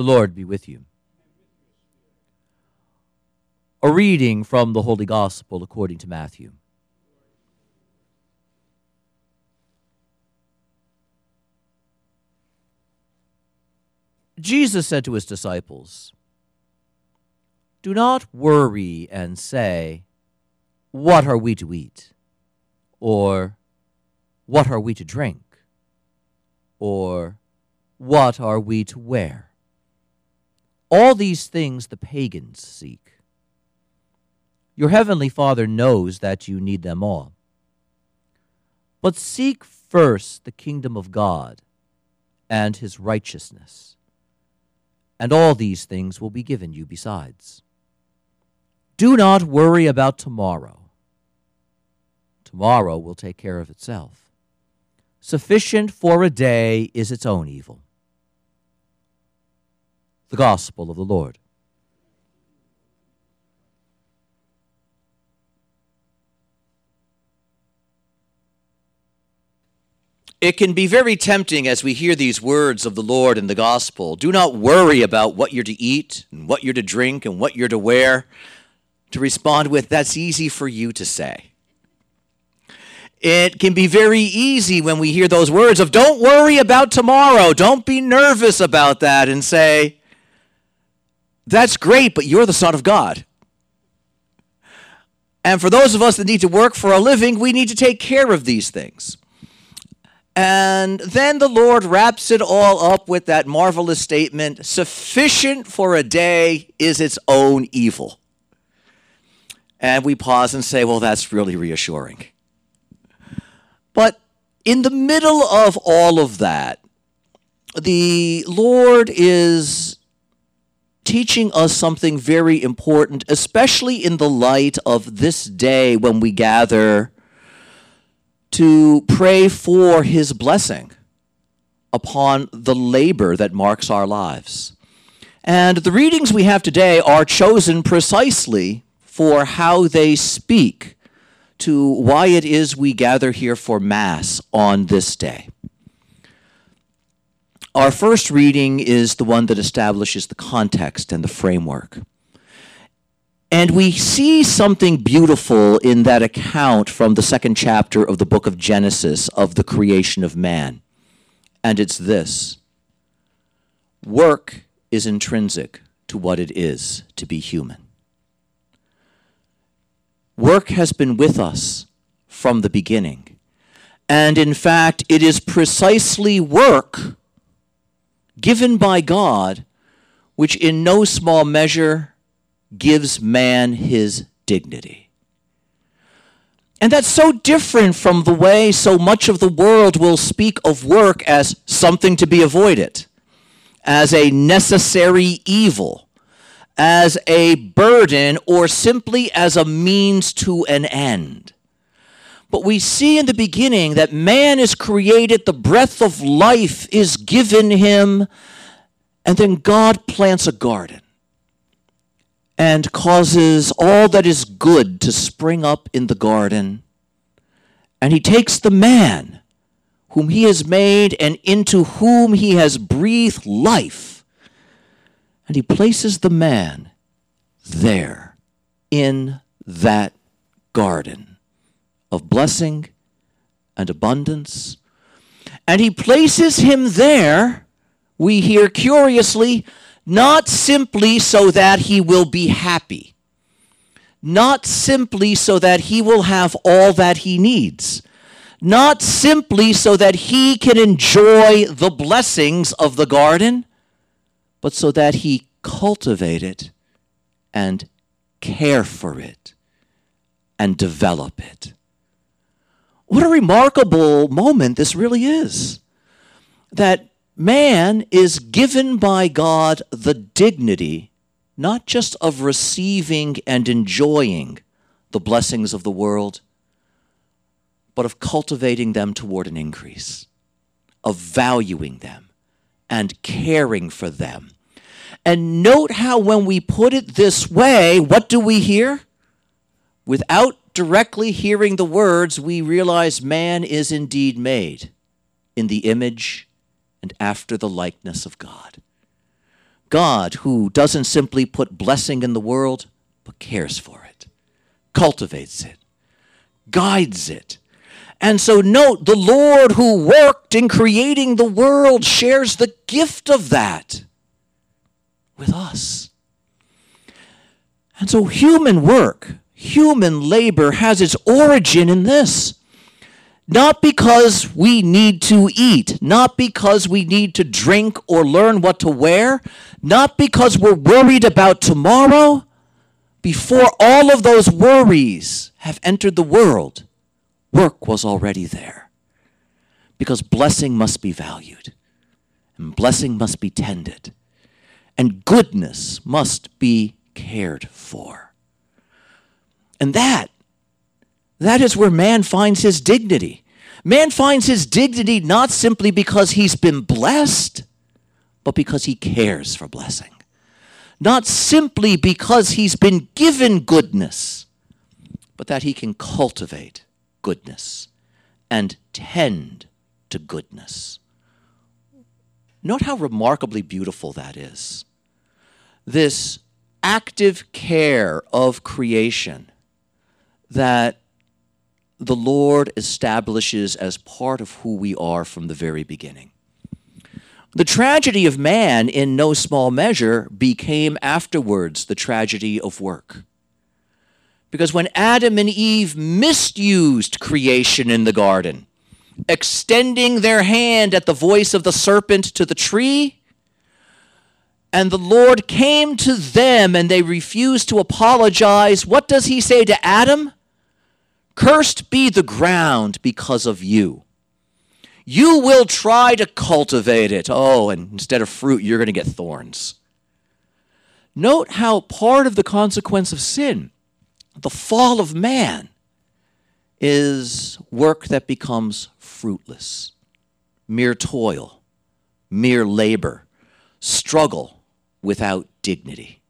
The Lord be with you. A reading from the Holy Gospel according to Matthew. Jesus said to his disciples, Do not worry and say, What are we to eat? Or, What are we to drink? Or, What are we to wear? All these things the pagans seek. Your heavenly Father knows that you need them all. But seek first the kingdom of God and his righteousness and all these things will be given you besides. Do not worry about tomorrow. Tomorrow will take care of itself. Sufficient for a day is its own evil. The Gospel of the Lord. It can be very tempting as we hear these words of the Lord in the gospel. Do not worry about what you're to eat and what you're to drink and what you're to wear. To respond with, that's easy for you to say. It can be very easy when we hear those words of, don't worry about tomorrow, don't be nervous about that, and say, that's great, but you're the Son of God. And for those of us that need to work for a living, we need to take care of these things. And then the Lord wraps it all up with that marvelous statement sufficient for a day is its own evil. And we pause and say, well, that's really reassuring. But in the middle of all of that, the Lord is teaching us something very important, especially in the light of this day when we gather to pray for his blessing upon the labor that marks our lives. And the readings we have today are chosen precisely for how they speak to why it is we gather here for Mass on this day. Our first reading is the one that establishes the context and the framework. And we see something beautiful in that account from the second chapter of the book of Genesis of the creation of man. And it's this work is intrinsic to what it is to be human. Work has been with us from the beginning. And in fact, it is precisely work given by God which, in no small measure, gives man his dignity. And that's so different from the way so much of the world will speak of work as something to be avoided, as a necessary evil, as a burden, or simply as a means to an end. But we see in the beginning that man is created, the breath of life is given him, and then God plants a garden and causes all that is good to spring up in the garden. And he takes the man whom he has made and into whom he has breathed life, and he places the man there in that garden of blessing and abundance. And he places him there, we hear curiously, not simply so that he will be happy, not simply so that he will have all that he needs, not simply so that he can enjoy the blessings of the garden, but so that he cultivate it and care for it and develop it. What a remarkable moment this really is. That man is given by God the dignity not just of receiving and enjoying the blessings of the world, but of cultivating them toward an increase, of valuing them and caring for them. And note how, when we put it this way, what do we hear? Without directly hearing the words, we realize man is indeed made in the image and after the likeness of God. God who doesn't simply put blessing in the world, but cares for it, cultivates it, guides it. And so, note the Lord who worked in creating the world shares the gift of that with us. And so, human work, human labor has its origin in this not because we need to eat, not because we need to drink or learn what to wear, not because we're worried about tomorrow. Before all of those worries have entered the world, work was already there. Because blessing must be valued, and blessing must be tended, and goodness must be cared for. And that that is where man finds his dignity. Man finds his dignity not simply because he's been blessed, but because he cares for blessing. Not simply because he's been given goodness, but that he can cultivate goodness and tend to goodness. Note how remarkably beautiful that is. This active care of creation that the Lord establishes as part of who we are from the very beginning. The tragedy of man, in no small measure, became afterwards the tragedy of work. Because when Adam and Eve misused creation in the garden, extending their hand at the voice of the serpent to the tree, and the Lord came to them and they refused to apologize, what does he say to Adam? Cursed be the ground because of you. You will try to cultivate it. Oh, and instead of fruit, you're going to get thorns. Note how part of the consequence of sin, the fall of man, is work that becomes fruitless, mere toil, mere labor, struggle without dignity.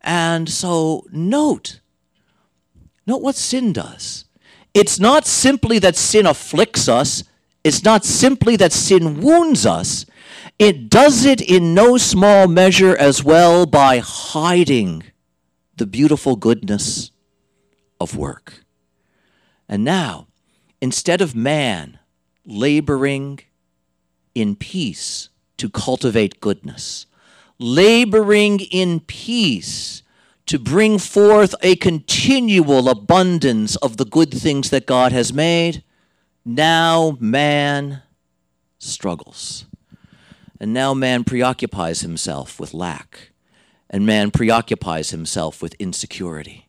And so, note Note what sin does. It's not simply that sin afflicts us, it's not simply that sin wounds us. It does it in no small measure as well by hiding the beautiful goodness of work. And now, instead of man laboring in peace to cultivate goodness, laboring in peace to bring forth a continual abundance of the good things that God has made, now man struggles. And now man preoccupies himself with lack. And man preoccupies himself with insecurity.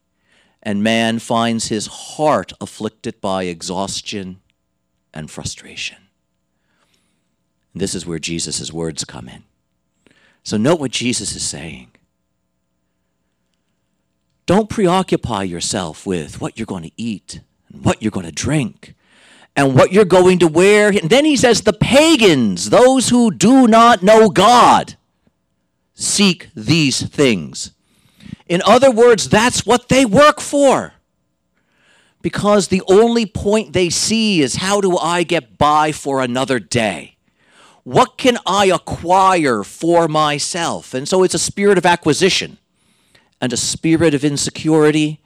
And man finds his heart afflicted by exhaustion and frustration. And this is where Jesus' words come in. So, note what Jesus is saying. Don't preoccupy yourself with what you're going to eat and what you're going to drink and what you're going to wear. And then he says, the pagans, those who do not know God, seek these things. In other words, that's what they work for. Because the only point they see is how do I get by for another day? What can I acquire for myself? And so it's a spirit of acquisition and a spirit of insecurity.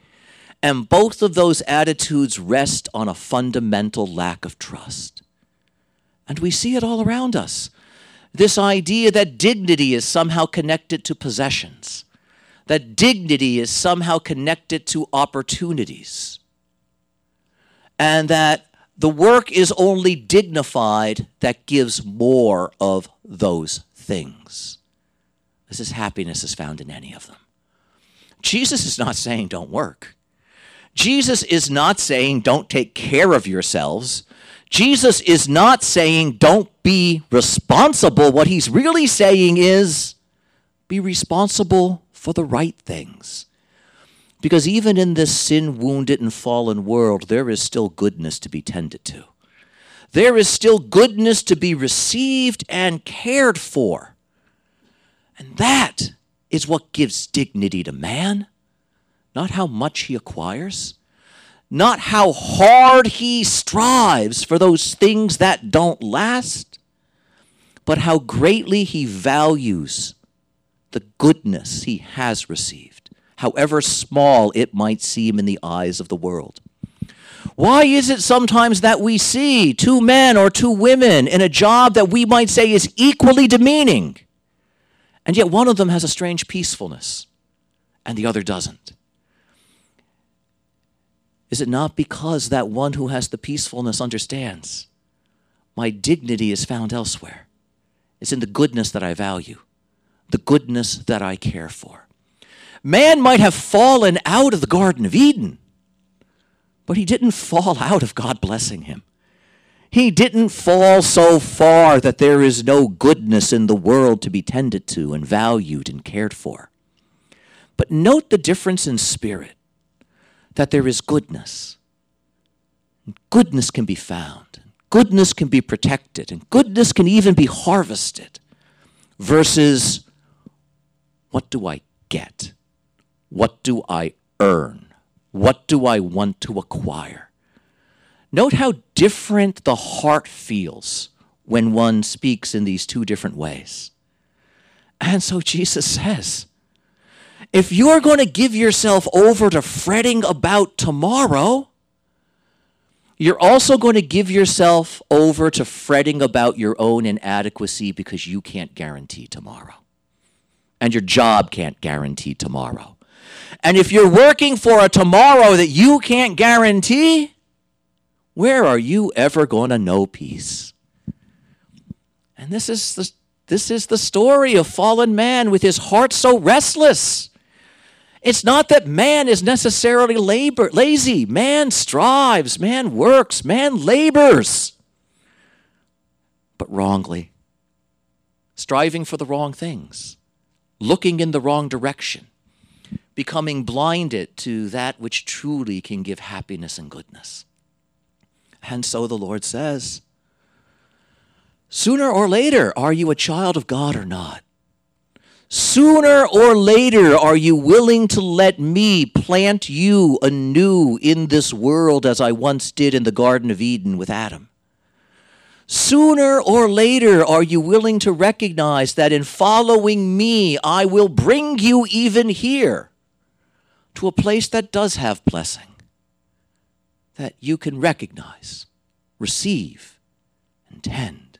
And both of those attitudes rest on a fundamental lack of trust. And we see it all around us. This idea that dignity is somehow connected to possessions, that dignity is somehow connected to opportunities, and that the work is only dignified that gives more of those things. This is happiness is found in any of them. Jesus is not saying don't work. Jesus is not saying don't take care of yourselves. Jesus is not saying don't be responsible. What he's really saying is be responsible for the right things. Because even in this sin wounded and fallen world, there is still goodness to be tended to. There is still goodness to be received and cared for. And that is what gives dignity to man, not how much he acquires, not how hard he strives for those things that don't last, but how greatly he values the goodness he has received, however small it might seem in the eyes of the world. Why is it sometimes that we see two men or two women in a job that we might say is equally demeaning, and yet one of them has a strange peacefulness and the other doesn't? Is it not because that one who has the peacefulness understands my dignity is found elsewhere? It's in the goodness that I value, the goodness that I care for. Man might have fallen out of the Garden of Eden, but he didn't fall out of God blessing him. He didn't fall so far that there is no goodness in the world to be tended to and valued and cared for. But note the difference in spirit that there is goodness. Goodness can be found, goodness can be protected, and goodness can even be harvested, versus what do I get? What do I earn? What do I want to acquire? Note how different the heart feels when one speaks in these two different ways. And so Jesus says, if you're going to give yourself over to fretting about tomorrow, you're also going to give yourself over to fretting about your own inadequacy because you can't guarantee tomorrow. And your job can't guarantee tomorrow. And if you're working for a tomorrow that you can't guarantee, where are you ever going to know peace? And this is the, this is the story of fallen man with his heart so restless. It's not that man is necessarily labor, lazy. Man strives, man works, man labors. But wrongly. Striving for the wrong things, looking in the wrong direction, becoming blinded to that which truly can give happiness and goodness. And so the Lord says, Sooner or later, are you a child of God or not? Sooner or later, are you willing to let me plant you anew in this world as I once did in the Garden of Eden with Adam? Sooner or later, are you willing to recognize that in following me, I will bring you even here to a place that does have blessing, that you can recognize, receive, and tend?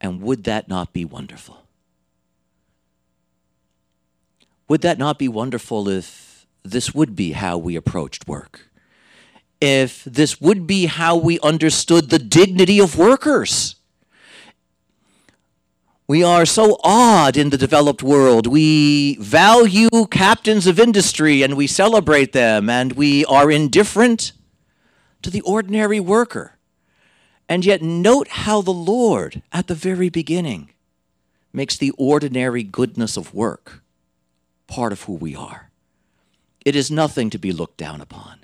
And would that not be wonderful? Would that not be wonderful if this would be how we approached work? If this would be how we understood the dignity of workers? We are so odd in the developed world. We value captains of industry and we celebrate them, and we are indifferent to the ordinary worker. And yet, note how the Lord, at the very beginning, makes the ordinary goodness of work part of who we are. It is nothing to be looked down upon,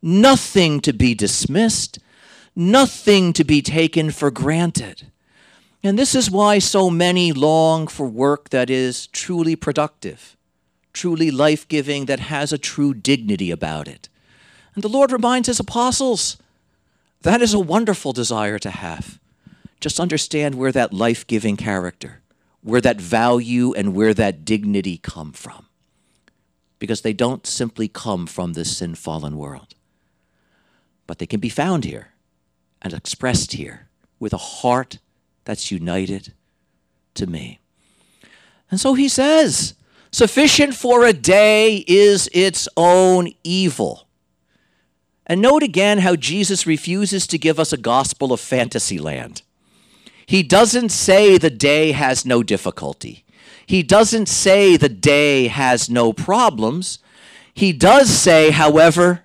nothing to be dismissed, nothing to be taken for granted. And this is why so many long for work that is truly productive, truly life giving, that has a true dignity about it. And the Lord reminds his apostles that is a wonderful desire to have. Just understand where that life giving character, where that value and where that dignity come from. Because they don't simply come from this sin fallen world, but they can be found here and expressed here with a heart that's united to me. And so he says, Sufficient for a day is its own evil. And note again how Jesus refuses to give us a gospel of fantasy land. He doesn't say the day has no difficulty. He doesn't say the day has no problems. He does say, however,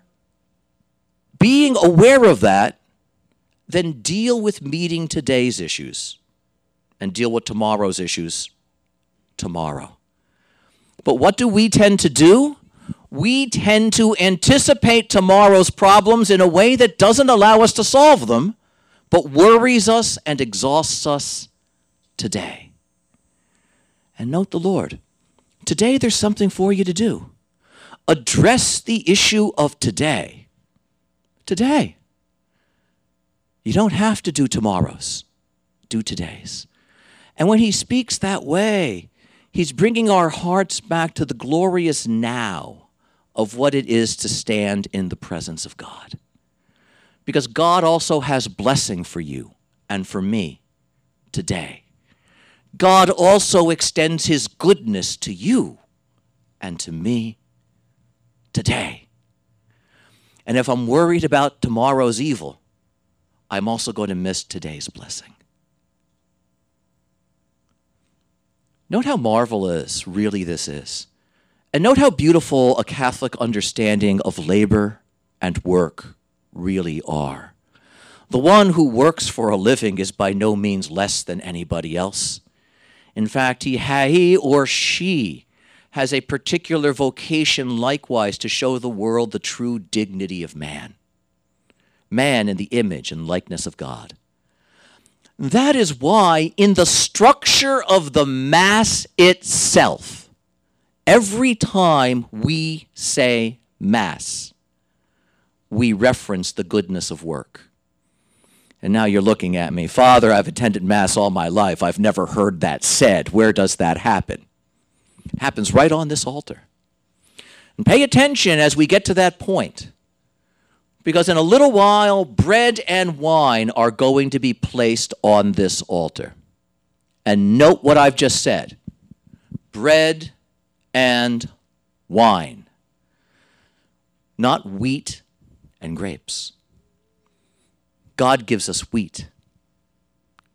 being aware of that, then deal with meeting today's issues and deal with tomorrow's issues tomorrow. But what do we tend to do? We tend to anticipate tomorrow's problems in a way that doesn't allow us to solve them but worries us and exhausts us today. And note the Lord. Today there's something for you to do. Address the issue of today. Today. You don't have to do tomorrow's, do today's. And when he speaks that way, he's bringing our hearts back to the glorious now of what it is to stand in the presence of God. Because God also has blessing for you and for me today. God also extends his goodness to you and to me today. And if I'm worried about tomorrow's evil, I'm also going to miss today's blessing. Note how marvelous really this is. And note how beautiful a Catholic understanding of labor and work really are. The one who works for a living is by no means less than anybody else. In fact, he, he or she has a particular vocation likewise to show the world the true dignity of man. Man in the image and likeness of God. That is why, in the structure of the Mass itself, every time we say Mass, we reference the goodness of work. And now you're looking at me, Father, I've attended Mass all my life. I've never heard that said. Where does that happen? It happens right on this altar. And pay attention as we get to that point. Because in a little while, bread and wine are going to be placed on this altar. And note what I've just said bread and wine, not wheat and grapes. God gives us wheat.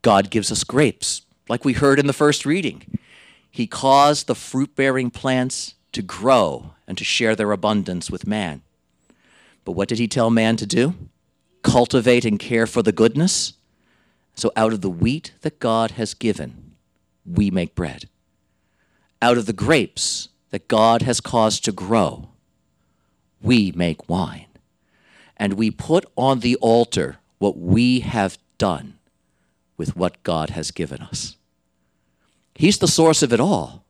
God gives us grapes, like we heard in the first reading. He caused the fruit bearing plants to grow and to share their abundance with man. But what did he tell man to do? Cultivate and care for the goodness. So out of the wheat that God has given, we make bread. Out of the grapes that God has caused to grow, we make wine. And we put on the altar what we have done with what God has given us. He's the source of it all.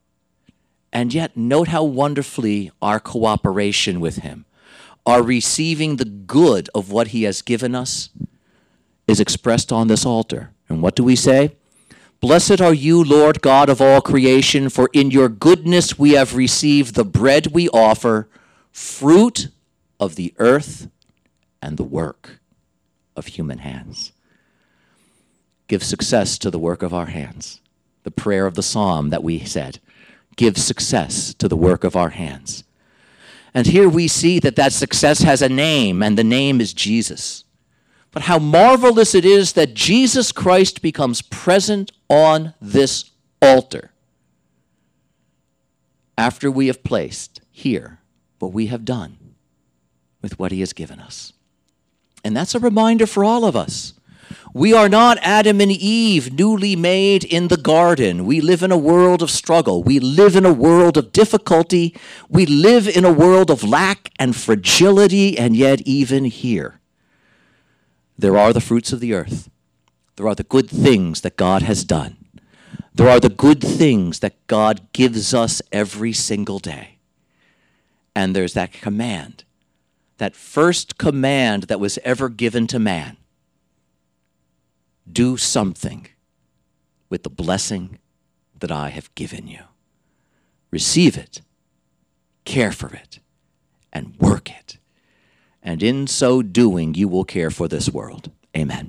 And yet, note how wonderfully our cooperation with Him, our receiving the good of what He has given us, is expressed on this altar. And what do we say? Blessed are you, Lord God of all creation, for in your goodness we have received the bread we offer, fruit of the earth and the work of human hands. Give success to the work of our hands. The prayer of the psalm that we said. Give success to the work of our hands. And here we see that that success has a name, and the name is Jesus. But how marvelous it is that Jesus Christ becomes present on this altar after we have placed here what we have done with what he has given us. And that's a reminder for all of us. We are not Adam and Eve, newly made in the garden. We live in a world of struggle. We live in a world of difficulty. We live in a world of lack and fragility, and yet, even here, there are the fruits of the earth. There are the good things that God has done. There are the good things that God gives us every single day. And there's that command that first command that was ever given to man do something with the blessing that I have given you. Receive it, care for it, and work it. And in so doing, you will care for this world. Amen.